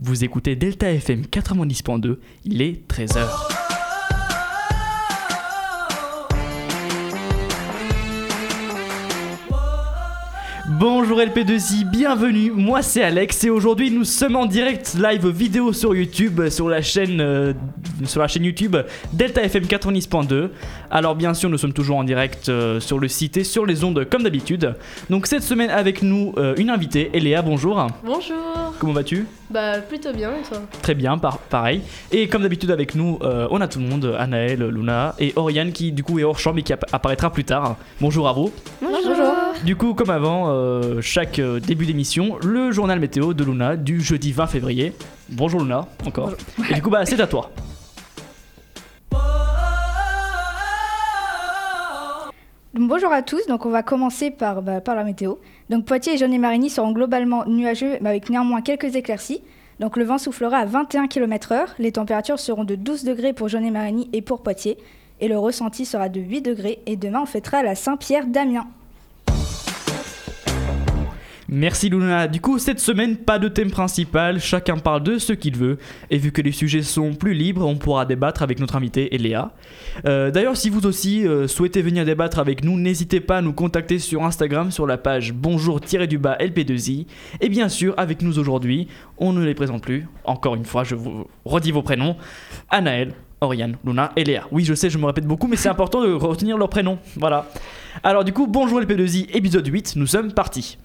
Vous écoutez Delta FM 90.2, il est 13h. Bonjour LP2I, bienvenue, moi c'est Alex et aujourd'hui nous sommes en direct live vidéo sur YouTube, sur la chaîne, euh, sur la chaîne YouTube Delta FM 90.2. Alors bien sûr nous sommes toujours en direct euh, sur le site et sur les ondes comme d'habitude. Donc cette semaine avec nous euh, une invitée, Eléa, bonjour. Bonjour. Comment vas-tu? Bah plutôt bien et toi? Très bien, par- pareil. Et comme d'habitude avec nous, euh, on a tout le monde, Anaël, Luna et Oriane qui du coup est hors champ mais qui app- apparaîtra plus tard. Bonjour à vous. Bonjour. Du coup, comme avant, euh, chaque euh, début d'émission, le journal météo de Luna du jeudi 20 février. Bonjour Luna, encore. Et du coup, bah, c'est à toi. Donc, bonjour à tous, donc on va commencer par, bah, par la météo. Donc Poitiers et Jaunet-Marigny seront globalement nuageux, mais avec néanmoins quelques éclaircies. Donc le vent soufflera à 21 km/h, les températures seront de 12 degrés pour Jaunet-Marigny et pour Poitiers, et le ressenti sera de 8 degrés, et demain on fêtera la Saint-Pierre d'Amiens. Merci Luna. Du coup, cette semaine, pas de thème principal, chacun parle de ce qu'il veut. Et vu que les sujets sont plus libres, on pourra débattre avec notre invité Eléa. Euh, D'ailleurs, si vous aussi euh, souhaitez venir débattre avec nous, n'hésitez pas à nous contacter sur Instagram sur la page bonjour-du-bas LP2I. Et bien sûr, avec nous aujourd'hui, on ne les présente plus. Encore une fois, je vous redis vos prénoms Anaël, Oriane, Luna et Léa. Oui, je sais, je me répète beaucoup, mais c'est important de retenir leurs prénoms. Voilà. Alors, du coup, bonjour LP2I, épisode 8, nous sommes partis.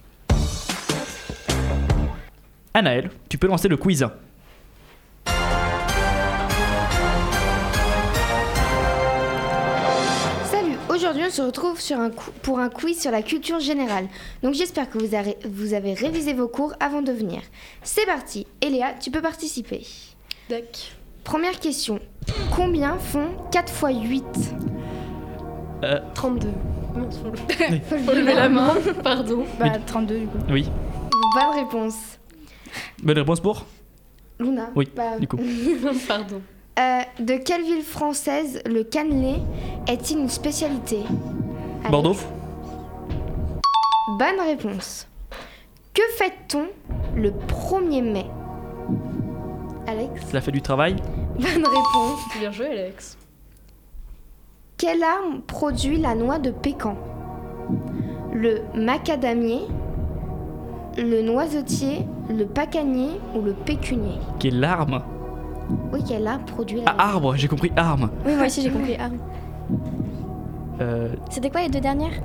Anaël, tu peux lancer le quiz. Salut, aujourd'hui on se retrouve sur un cou- pour un quiz sur la culture générale. Donc j'espère que vous avez, vous avez révisé vos cours avant de venir. C'est parti, Eléa, tu peux participer. D'accord. Première question, combien font 4 x 8 32. Non, faut, le- Faut le faut lever la main, pardon. Bah 32 du coup. Oui. Bonne réponse. Bonne réponse pour Luna Oui, Bah, du coup. pardon. euh, de quelle ville française le cannelé est-il une spécialité? Alex Bordeaux Bonne réponse. Que fait-on le 1er mai? Alex? Ça fait du travail Bonne réponse. Bien joué, Alex. Quel arbre produit la noix de pécan? Le macadamier, le noisetier, le pacanier ou le pécunier? Quelle arme Oui, quel arbre produit la Ah, arbre, j'ai compris arme. Oui, moi aussi j'ai compris. Ah. Euh, C'était quoi les deux dernières?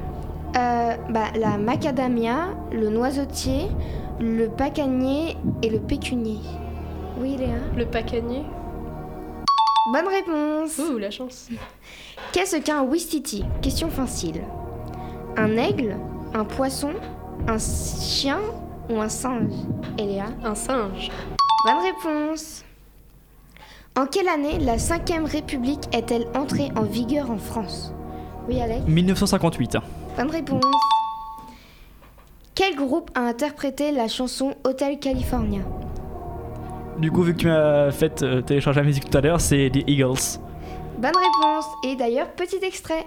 Euh, bah, La macadamia, le noisetier, le pacanier et le pécunier. Oui, Léa Le pacanier. Bonne réponse Ouh, la chance. Qu'est-ce qu'un wistiti Question facile. Un aigle, un poisson, un chien ou un singe Eléa Un singe. Bonne réponse. En quelle année la 5ème République est-elle entrée en vigueur en France? Oui, Alex? 1958. Bonne réponse. Quel groupe a interprété la chanson Hotel California? Du coup, vu que tu m'as fait euh, télécharger la musique tout à l'heure, c'est The Eagles. Bonne réponse. Et d'ailleurs, petit extrait.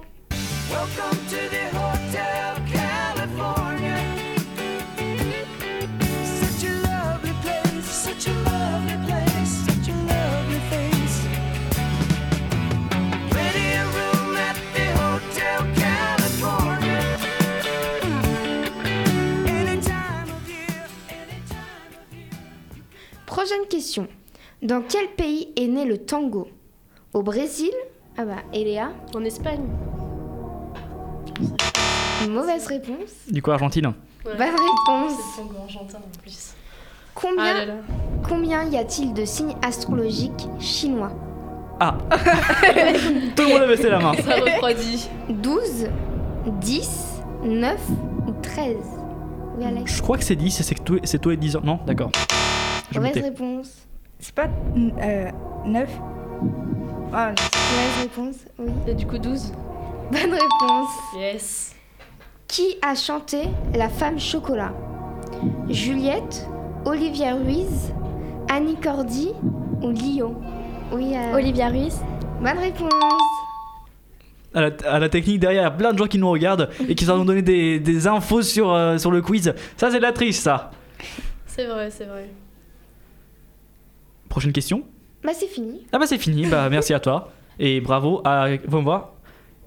Welcome to the Hotel question. Dans quel pays est né le tango? Au Brésil? Ah bah, Eléa? En Espagne. Mauvaise réponse. Du coup, Argentine. Ouais. Bonne réponse. C'est le tango argentin en plus. Combien, Ah là là. combien y a-t-il de signes astrologiques chinois? Ah Tout le monde a baissé la main. Ça refroidit. 12, 10, 9 ou 13 Oui, Alex? Je crois que c'est 10, c'est toi et 10 ans. Non D'accord. Mauvaise réponse. C'est pas euh, 9 Ah, Mauvaise réponse, oui. Et du coup, 12. Bonne réponse. Yes. Qui a chanté La femme chocolat? Juliette, Olivia Ruiz, Annie Cordy ou Lio Oui, euh, Olivia Ruiz. Bonne réponse. À la, à la technique derrière, il y a plein de gens qui nous regardent et qui nous ont donné des, des infos sur, euh, sur le quiz. Ça, c'est de la triche, ça. C'est vrai, c'est vrai. Prochaine question. Bah c'est fini. Ah bah c'est fini, bah merci à toi. Et bravo à voir.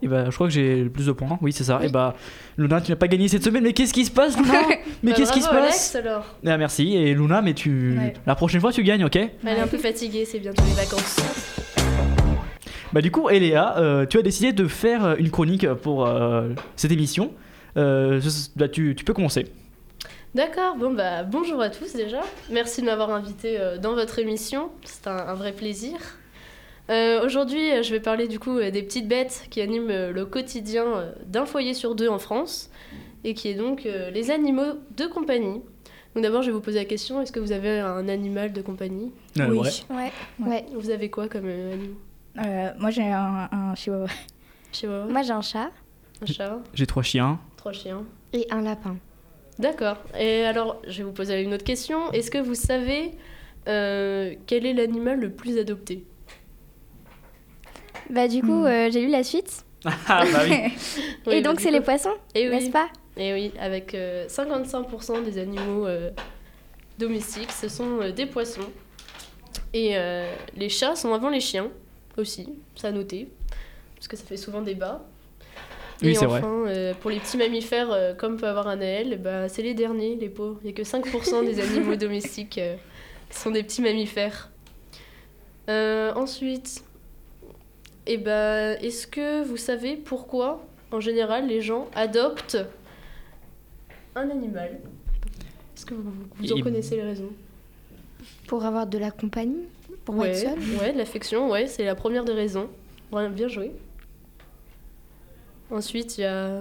Et bah je crois que j'ai le plus de points. Oui, c'est ça. Oui. Et bah Luna, tu n'as pas gagné cette semaine, mais qu'est-ce qui se passe Luna Mais Bah, qu'est-ce qui se passe Alex, alors. Ah merci. Et Luna, mais tu Ouais. la prochaine fois tu gagnes, OK? Elle est un peu fatiguée, c'est bientôt les vacances. Bah du coup, Eléa, euh, tu as décidé de faire euh, une chronique pour euh, cette émission. Euh, bah, tu, tu peux commencer. D'accord, bon bah bonjour à tous déjà. Merci de m'avoir invité euh, dans votre émission, c'est un, un vrai plaisir. Euh, Aujourd'hui, euh, je vais parler du coup des petites bêtes qui animent le quotidien d'un foyer sur deux en France et qui est donc euh, les animaux de compagnie. Donc d'abord, je vais vous poser la question est-ce que vous avez un animal de compagnie? Euh, oui. ouais. Ouais. Ouais. Ouais. Vous avez quoi comme euh, animal Euh, moi j'ai un, un chihuahua. Chihuahua, Moi j'ai un chat un chat, J'ai trois chiens. trois chiens. et un lapin. D'accord. Et alors, je vais vous poser une autre question. Est-ce que vous savez euh, quel est l'animal le plus adopté? Bah du coup Hmm. euh, j'ai lu la suite. Ah bah oui. Et bah, donc c'est les poissons, Et n'est-ce oui. pas? Et oui, avec euh, 55% des animaux euh, domestiques, ce sont euh, des poissons. Et euh, les chats sont avant les chiens aussi, ça a noté, parce que ça fait souvent débat. Oui, Et c'est enfin, vrai. euh, pour les petits mammifères, euh, comme peut avoir un Naël, bah, c'est les derniers, les pauvres. Il n'y a que 5% des animaux domestiques euh, qui sont des petits mammifères. Euh, ensuite, eh ben, est-ce que vous savez pourquoi, en général, les gens adoptent un animal? Est-ce que vous, vous en connaissez les raisons? Pour avoir de la compagnie? Pour ouais, être seul? ouais, de l'affection, ouais, c'est la première des raisons. Bien joué. Ensuite, il y a...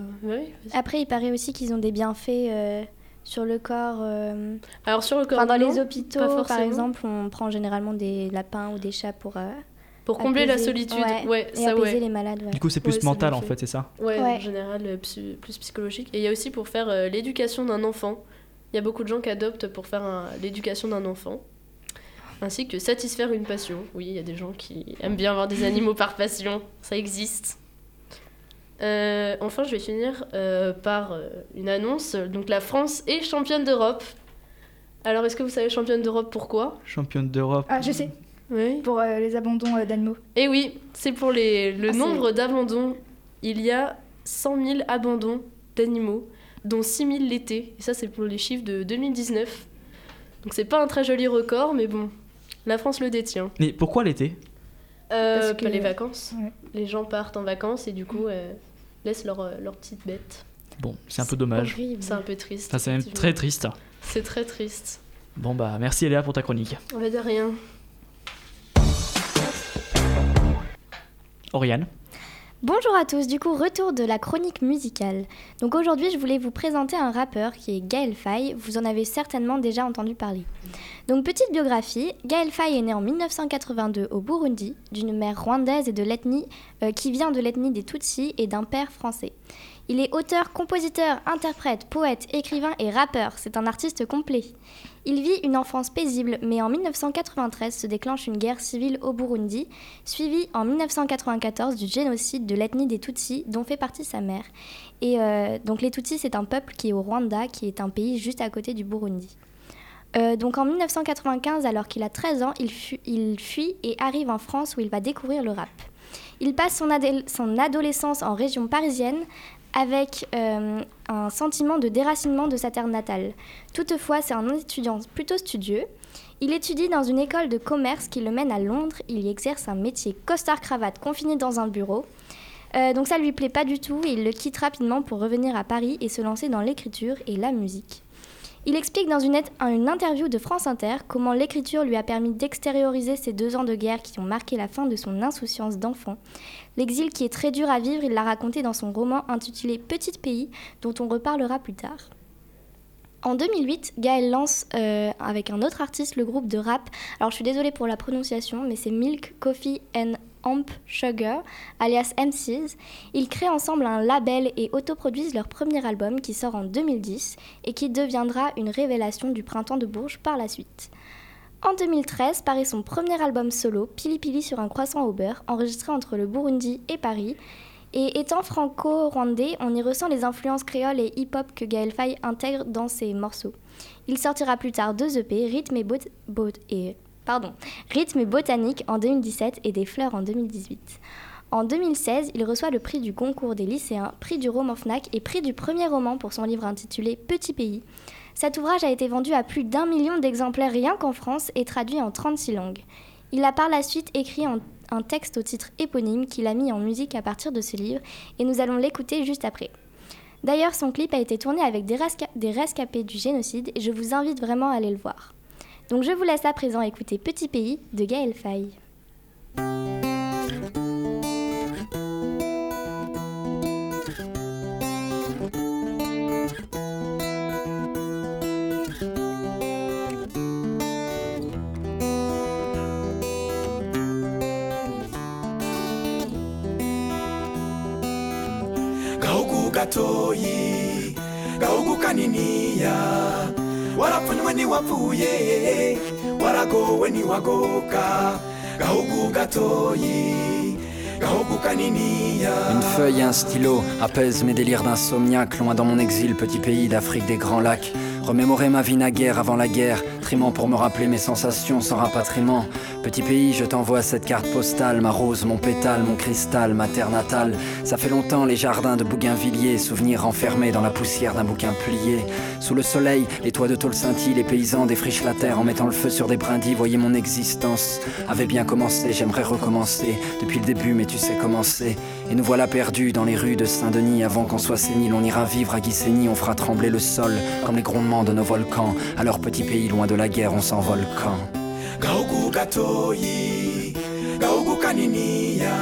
Après il paraît aussi qu'ils ont des bienfaits euh, sur le corps. euh, Alors sur le corps, Enfin, dans non, les hôpitaux, pas par exemple, on prend généralement des lapins ou des chats pour, euh, pour combler la solitude, ouais, ouais, et ça apaiser ouais. les malades. Ouais. Du coup, c'est plus mental en fait. fait, c'est ça Ouais, Ouais. en général, plus psychologique. Et il y a aussi pour faire euh, l'éducation d'un enfant. Il y a beaucoup de gens qui adoptent pour faire un- l'éducation d'un enfant. Ainsi que satisfaire une passion. Oui, il y a des gens qui aiment bien avoir des animaux par passion. Ça existe. Euh, enfin, je vais finir euh, par euh, une annonce. Donc, la France est championne d'Europe. Alors, est-ce que vous savez championne d'Europe pourquoi? Championne d'Europe. Ah, je sais, Oui. pour euh, les abandons euh, d'animaux. Et oui, c'est pour les, le Ah, nombre d'abandons. Il y a 100 000 abandons d'animaux, dont 6 000 l'été. Et ça, c'est pour les chiffres de 2019. Donc c'est pas un très joli record, mais bon, la France le détient. Mais pourquoi l'été? Euh, Parce pas que- les vacances. Ouais. Les gens partent en vacances et du coup euh, laissent leurs leur petites bêtes. Bon, c'est un peu dommage. C'est un peu triste. Ça, c'est même très triste. C'est très triste. Bon bah, merci Eléa pour ta chronique. On va de rien. Oriane Bonjour à tous, du coup retour de la chronique musicale. Donc aujourd'hui je voulais vous présenter un rappeur qui est Gaël Faye, vous en avez certainement déjà entendu parler. Donc petite biographie, Gaël Faye est né en 1982 au Burundi, d'une mère rwandaise et de l'ethnie euh, qui vient de l'ethnie des Tutsis et d'un père français. Il est auteur, compositeur, interprète, poète, écrivain et rappeur, c'est un artiste complet. Il vit une enfance paisible, mais en 1993 se déclenche une guerre civile au Burundi, suivie en 1994 du génocide de l'ethnie des Tutsis, dont fait partie sa mère. Et euh, donc les Tutsis, c'est un peuple qui est au Rwanda, qui est un pays juste à côté du Burundi. Euh, donc en 1995, alors qu'il a 13 ans, il, fu- il fuit et arrive en France où il va découvrir le rap. Il passe son, adolescence en région parisienne avec euh, un sentiment de déracinement de sa terre natale. Toutefois, c'est un étudiant plutôt studieux. Il étudie dans une école de commerce qui le mène à Londres. Il y exerce un métier costard-cravate confiné dans un bureau. Euh, donc ça lui plaît pas du tout et il le quitte rapidement pour revenir à Paris et se lancer dans l'écriture et la musique. Il explique dans une, interview de France Inter comment l'écriture lui a permis d'extérioriser ces deux ans de guerre qui ont marqué la fin de son insouciance d'enfant. L'exil qui est très dur à vivre, il l'a raconté dans son roman intitulé Petit pays, dont on reparlera plus tard. En 2008, Gaël lance euh, avec un autre artiste le groupe de rap. Alors je suis désolée pour la prononciation, mais c'est Milk, Coffee and Amp Sugar, alias MCs. Ils créent ensemble un label et autoproduisent leur premier album qui sort en 2010 et qui deviendra une révélation du printemps de Bourges par la suite. En 2013 paraît son premier album solo, Pili Pili sur un croissant au beurre, enregistré entre le Burundi et Paris. Et étant franco-rwandais, on y ressent les influences créoles et hip-hop que Gaël Faye intègre dans ses morceaux. Il sortira plus tard deux EP, Rythme et, et pardon, Rythme botanique en 2017 et des fleurs en 2018. En 2016, il reçoit le prix du concours des lycéens, prix du roman FNAC et prix du premier roman pour son livre intitulé Petit pays. Cet ouvrage a été vendu à plus d'un million d'exemplaires rien qu'en France et traduit en 36 langues. Il a par la suite écrit un texte au titre éponyme qu'il a mis en musique à partir de ce livre et nous allons l'écouter juste après. D'ailleurs, son clip a été tourné avec des rescapés du génocide et je vous invite vraiment à aller le voir. Donc je vous laisse à présent écouter Petit pays de Gaël Faye. Une feuille et un stylo apaisent mes délires d'insomniaque, loin dans mon exil, petit pays d'Afrique des grands lacs. Remémorer ma vie naguère avant la guerre, trimant pour me rappeler mes sensations sans rapatriement. Petit pays, je t'envoie cette carte postale, ma rose, mon pétale, mon cristal, ma terre natale. Ça fait longtemps les jardins de Bougainvilliers, souvenirs enfermés dans la poussière d'un bouquin plié. Sous le soleil, les toits de tôle scintillent, les paysans défrichent la terre en mettant le feu sur des brindilles. Voyez mon existence avait bien commencé, j'aimerais recommencer depuis le début, mais tu sais comment c'est. Et nous voilà perdus dans les rues de Saint-Denis. Avant qu'on soit sénile, on ira vivre à Guissény, on fera trembler le sol comme les grondements de nos volcans. Leur petit pays, loin de la guerre, on s'envole quand? Gahugu gatoyi gahugu kaniniya.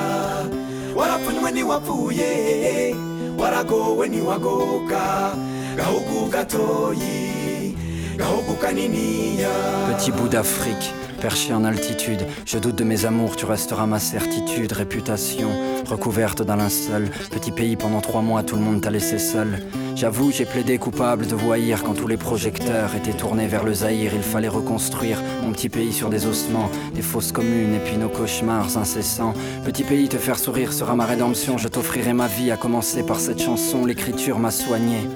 Warapfunywe ntiwapfuye waragowe ntiwagoka gahugu gatoyi gahugu kaniniya. Petit bout d'Afrique, perché en altitude, je doute de mes amours, tu resteras ma certitude, réputation, recouverte d'un linceul. Petit pays, pendant trois mois, tout le monde t'a laissé seul. J'avoue, j'ai plaidé coupable de voyir quand tous les projecteurs étaient tournés vers le Zaïre. Il fallait reconstruire mon petit pays sur des ossements, des fausses communes et puis nos cauchemars incessants. Petit pays, te faire sourire sera ma rédemption. Je t'offrirai ma vie, à commencer par cette chanson. L'écriture m'a soigné.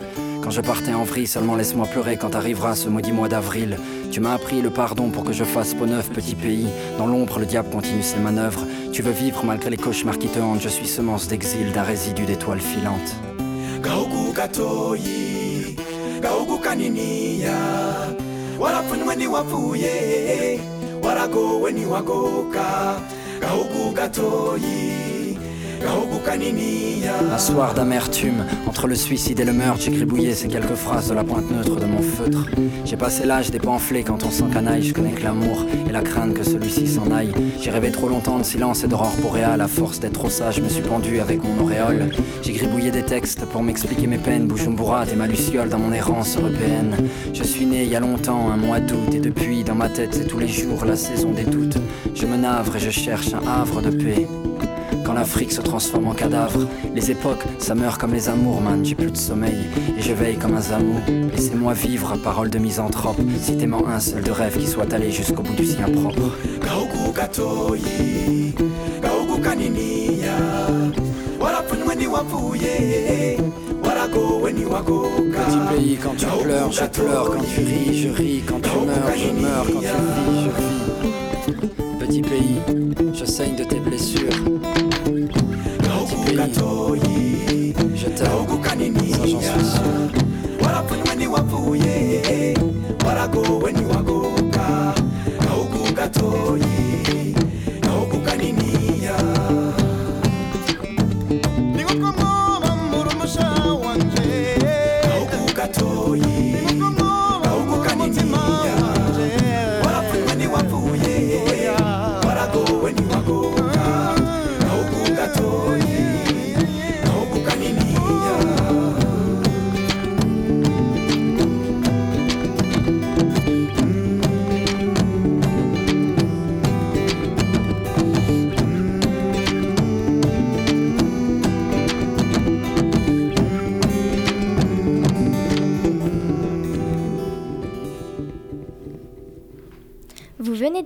Quand je partais en vrille, seulement laisse-moi pleurer quand arrivera ce maudit mois d'avril. Tu m'as appris le pardon pour que je fasse peau neuve, petit pays. Dans l'ombre, le diable continue ses manœuvres. Tu veux vivre malgré les cauchemars qui te hantent. Je suis semence d'exil d'un résidu d'étoiles filantes. Gahugu gatoyi gahugu kaniniya warapfunywe ntiwapfuye waragowe ntiwagoka gahugu gatoyi Un soir d'amertume, entre le suicide et le meurtre, j'ai gribouillé ces quelques phrases de la pointe neutre de mon feutre. J'ai passé l'âge des pamphlets quand on s'encanaille, je connais que l'amour et la crainte que celui-ci s'en aille. J'ai rêvé trop longtemps de silence et d'aurore boréale, à force d'être trop sage, je me suis pendu avec mon auréole. J'ai gribouillé des textes pour m'expliquer mes peines, Bujumbura et ma luciole dans mon errance européenne. Je suis né il y a longtemps, un mois d'août, et depuis, dans ma tête, c'est tous les jours la saison des doutes. Je me navre et je cherche un havre de paix. Quand l'Afrique se transforme en cadavre, les époques, ça meurt comme les amours, man. J'ai plus de sommeil et je veille comme un zamou. Laissez-moi vivre, parole de misanthrope. Citez-moi un seul de rêve qui soit allé jusqu'au bout du sien propre. kaniniya Petit pays, quand tu pleures, je pleure. Quand tu ris, je ris. Quand tu meurs, je meurs. Quand tu vis, je vis. Petit pays, je saigne de tes blessures. gahugu gatoyi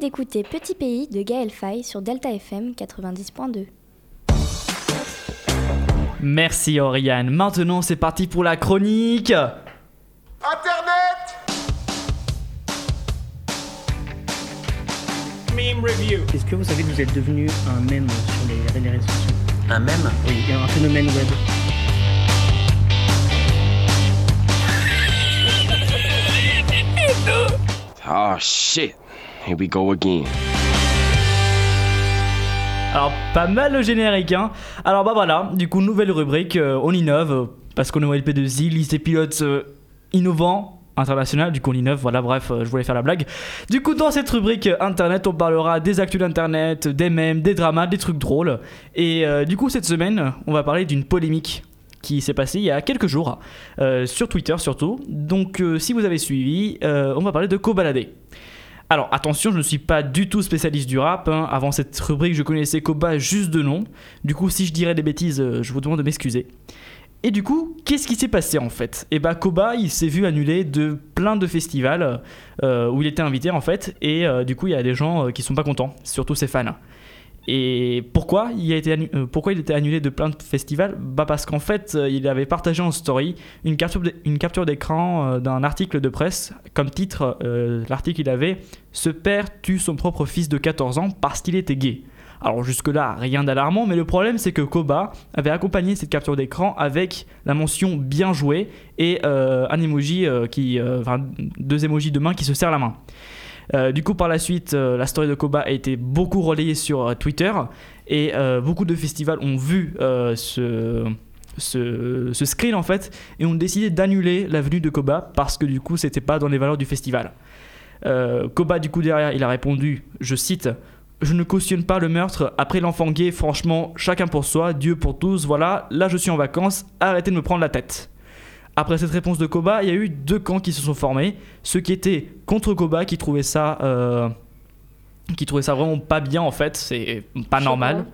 d'écouter Petit pays de Gaël Faye sur Delta FM 90.2. Merci Oriane. Maintenant, c'est parti pour la chronique. Internet meme review. Est-ce que vous savez que vous êtes devenu un mème sur les, les réseaux sociaux? Un mème? Oui, il y a un phénomène web. Oh shit. Here we go again. Alors, pas mal le générique, hein. Alors, bah voilà, du coup, nouvelle rubrique, euh, on innove, parce qu'on est au LP2I, liste des pilotes euh, innovants, international, du coup on innove, voilà, bref, euh, je voulais faire la blague. Du coup, dans cette rubrique internet, on parlera des actus d'internet, des mèmes, des dramas, des trucs drôles. Et du coup, cette semaine, on va parler d'une polémique qui s'est passée il y a quelques jours, sur Twitter surtout. Donc, si vous avez suivi, on va parler de Kobalade. Alors attention, je ne suis pas du tout spécialiste du rap. hein. Avant cette rubrique, je connaissais Koba juste de nom. Du coup, si je dirais des bêtises, euh, je vous demande de m'excuser. Et du coup, qu'est-ce qui s'est passé en fait? Et bah Koba, il s'est vu annuler de plein de festivals euh, où il était invité en fait, et euh, du coup, il y a des gens qui sont pas contents, surtout ses fans. Et pourquoi il, a été euh, était annulé de plein de festivals? Bah parce qu'en fait, euh, il avait partagé en story une capture, d'écran euh, d'un article de presse. Comme titre, l'article il avait Ce père tue son propre fils de 14 ans parce qu'il était gay. Alors jusque-là, rien d'alarmant, mais le problème c'est que Koba avait accompagné cette capture d'écran avec la mention bien joué et un emoji qui, deux emojis de main qui se serrent la main. Euh, du coup, par la suite, euh, la story de Koba a été beaucoup relayée sur euh, Twitter et beaucoup de festivals ont vu ce, ce, screen en fait et ont décidé d'annuler la venue de Koba parce que du coup, c'était pas dans les valeurs du festival. Koba, du coup, derrière, il a répondu, je cite, Je ne cautionne pas le meurtre. Après l'enfant gay, franchement, chacun pour soi, Dieu pour tous, voilà, là je suis en vacances, arrêtez de me prendre la tête. Après cette réponse de Koba, il y a eu deux camps qui se sont formés. Ceux qui étaient contre Koba, qui trouvaient ça, euh, qui trouvaient ça vraiment pas bien en fait, c'est pas normal.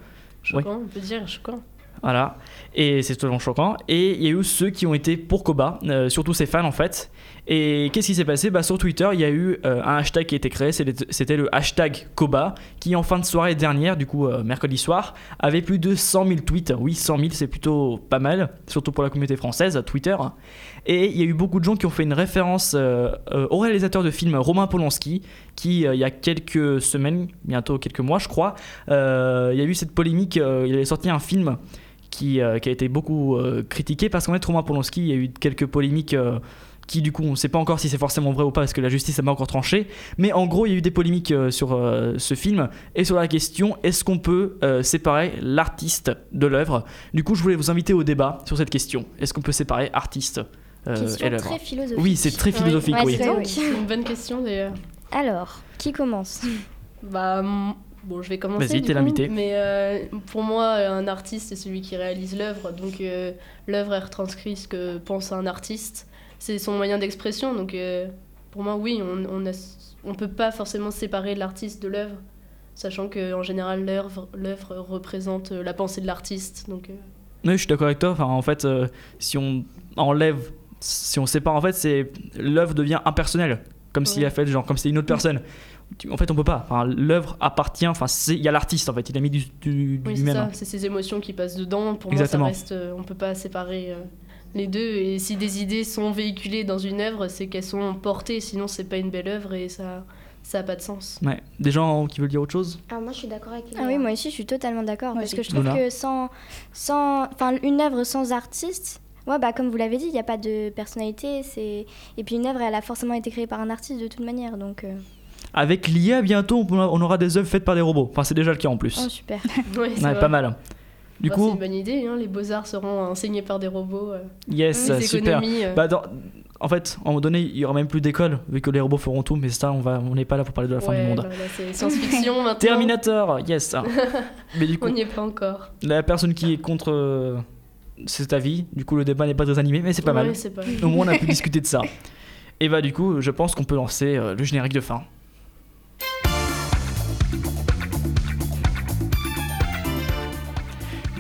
Choquant, on peut dire choquant. Voilà, et c'est totalement choquant. Et il y a eu ceux qui ont été pour Koba, euh, surtout ses fans en fait. Et qu'est-ce qui s'est passé? Bah, Sur Twitter, il y a eu euh, un hashtag qui a été créé, c'était le hashtag Koba, qui en fin de soirée dernière, du coup euh, mercredi soir, avait plus de 100 000 tweets. Oui, 100 000, c'est plutôt pas mal, surtout pour la communauté française, Twitter. Et il y a eu beaucoup de gens qui ont fait une référence au réalisateur de film Romain Polanski, qui il y a quelques semaines, bientôt quelques mois je crois, il y a eu cette polémique, il avait sorti un film qui, euh, qui a été beaucoup euh, critiqué parce qu'en fait Romain Polanski, il y a eu quelques polémiques euh, qui du coup on ne sait pas encore si c'est forcément vrai ou pas parce que la justice n'a pas encore tranché, mais en gros il y a eu des polémiques euh, sur euh, ce film et sur la question est-ce qu'on peut euh, séparer l'artiste de l'œuvre? Du coup je voulais vous inviter au débat sur cette question, est-ce qu'on peut séparer artiste euh, Question et l'œuvre? très philosophique. Oui c'est très philosophique Ouais, oui. c'est- oui. C'est une bonne question d'ailleurs. Alors, qui commence? Bah, bon, je vais commencer. Vas-y, t'es l'invité. Mais euh, pour moi, un artiste, c'est celui qui réalise l'œuvre. Donc, euh, l'œuvre, elle retranscrit ce que pense un artiste. C'est son moyen d'expression. Donc, euh, pour moi, oui, on on a- on peut pas forcément séparer l'artiste de l'œuvre. Sachant qu'en général, l'œuvre représente la pensée de l'artiste. Donc, Oui, je suis d'accord avec toi. Enfin, en fait, si on enlève, si on sépare, en fait, c'est l'œuvre devient impersonnelle, comme s'il Ouais. a fait, genre, comme c'est une autre personne. En fait, on peut pas. Enfin, l'œuvre appartient. Enfin, il y a l'artiste en fait. Il a mis du, du, du oui, c'est ça. C'est ses émotions qui passent dedans. Pour Exactement. moi, ça reste. euh, on peut pas séparer euh, les deux. Et si des idées sont véhiculées dans une œuvre, c'est qu'elles sont portées. Sinon, c'est pas une belle œuvre et ça, ça a pas de sens. Ouais. Des gens qui veulent dire autre chose? Alors moi je suis d'accord avec Ah oui, moi aussi je suis totalement d'accord parce que je trouve Luna que sans sans enfin une œuvre sans artiste Ouais, bah, comme vous l'avez dit, il n'y a pas de personnalité. c'est Et puis une œuvre, elle a forcément été créée par un artiste de toute manière. Donc, euh, Avec l'IA, bientôt, on aura des œuvres faites par des robots. Enfin, c'est déjà le cas en plus. oh, super. Ouais, c'est Ouais, vrai. pas mal. Du Bah, coup, c'est une bonne idée. hein, Les beaux-arts seront enseignés par des robots. euh, yes, les super. euh, Bah, dans- en fait, à un moment donné, il y aura même plus d'école, vu que les robots feront tout, mais ça, on va, on n'est pas là pour parler de la fin du monde. bah, c'est science-fiction maintenant. Terminator, yes. mais du coup, On n'y est pas encore. la personne qui est contre euh, cet avis, du coup, le débat n'est pas très animé, mais c'est pas Ouais, mal. pas- Au moins, on a pu discuter de ça. Et bah, du coup, je pense qu'on peut lancer euh, le générique de fin.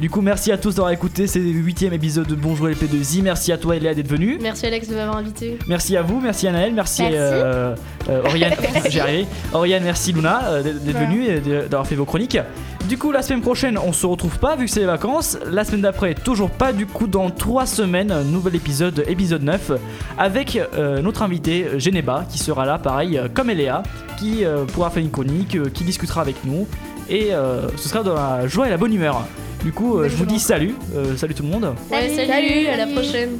Du coup, merci à tous d'avoir écouté ce huitième épisode de Bonjour les P2I. Merci à toi, Eléa, d'être venue. Merci Alex de m'avoir invité. Merci à vous, merci Anaël, merci, Merci. euh, euh, Oriane, j'ai arrivé. Oriane, merci Luna euh, d'être venue et d'avoir fait vos chroniques. Du coup, la semaine prochaine, on se retrouve pas vu que c'est les vacances. La semaine d'après, toujours pas. Du coup, dans 3 semaines, nouvel épisode, épisode 9, avec notre invité Geneba qui sera là, pareil, comme Eléa, qui pourra faire une chronique, qui discutera avec nous. Et ce sera dans la joie et la bonne humeur. Du coup, euh, je vous dis salut, euh, salut tout le monde. Ouais, Salut. salut, à la prochaine.